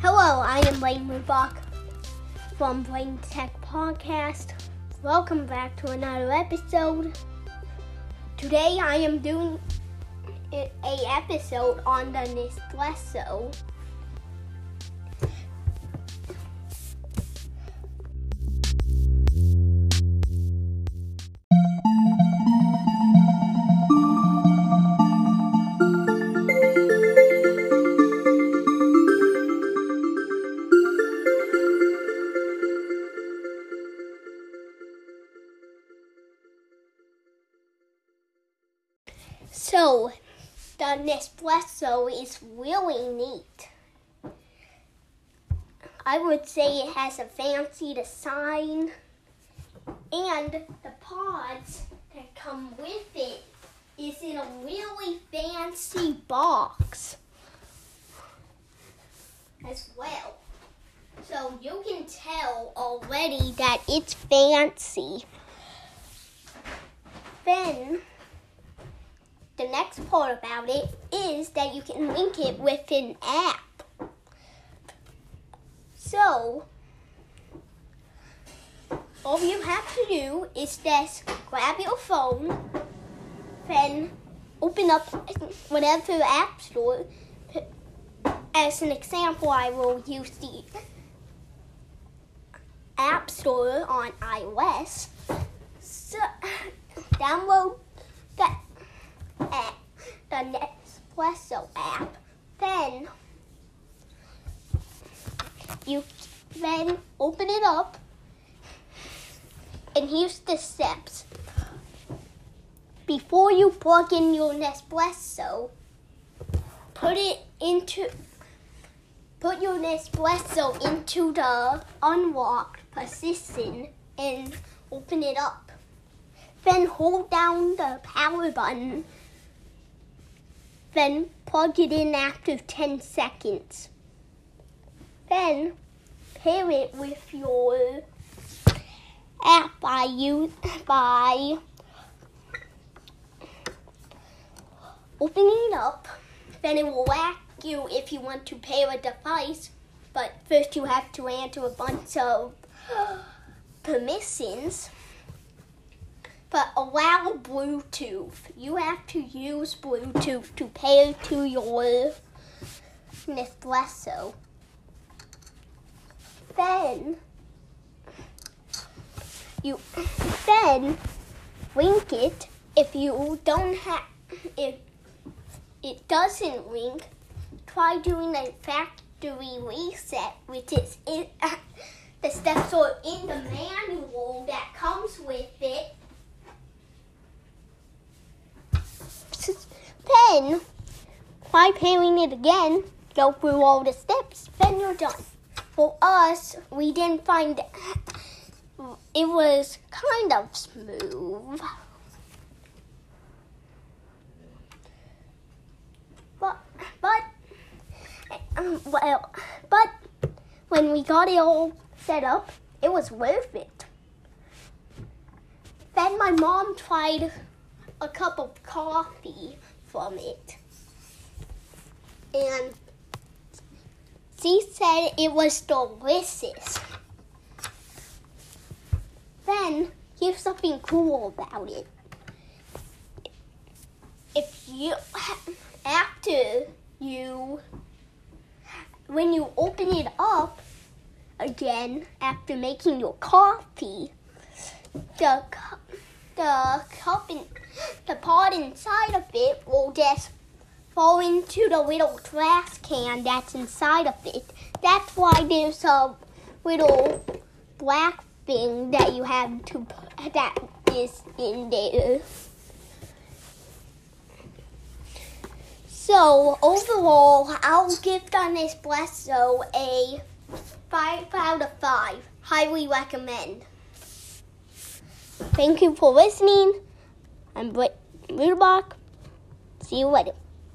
Hello, I am Blaine Rubach from Blaine Tech Podcast. Welcome back to another episode. Today I am doing a episode on the Nespresso. So, the Nespresso is really neat. I would say it has a fancy design, and the pods that come with it is in a really fancy box as well. So you can tell already that it's fancy. Then next part about it is that you can link it with an app. So, all you have to do is just grab your phone, then open up whatever app store. As an example, I will use the App Store on iOS. So, download app, the Nespresso app. Then you then open it up, and here's the steps. Before you plug in your Nespresso, put it into put your Nespresso into the unlocked position and open it up. Then hold down the power button then plug it in after 10 seconds. Then pair it with your app by use by opening it up. Then it will ask you if you want to pair a device, but first you have to enter a bunch of permissions but allow Bluetooth. You have to use Bluetooth to pair to your Nespresso. Then you then link it if you don't have if it doesn't link try doing a factory reset which is in, uh, the steps are in the manual that comes with then try pairing it again, go through all the steps, then you're done. For us, we didn't find it, it was kind of smooth. But, but, um, well, but when we got it all set up, it was worth it. Then my mom tried a cup of coffee from it. And she said it was delicious. Then here's something cool about it. If you after you when you open it up again after making your coffee, the the cup in, the pot inside of it will just fall into the little trash can that's inside of it. That's why there's a little black thing that you have to that is in there. So overall, I'll give the Nespresso a five out of five. Highly recommend. Thank you for listening. I'm Blake Rudbach. See you later.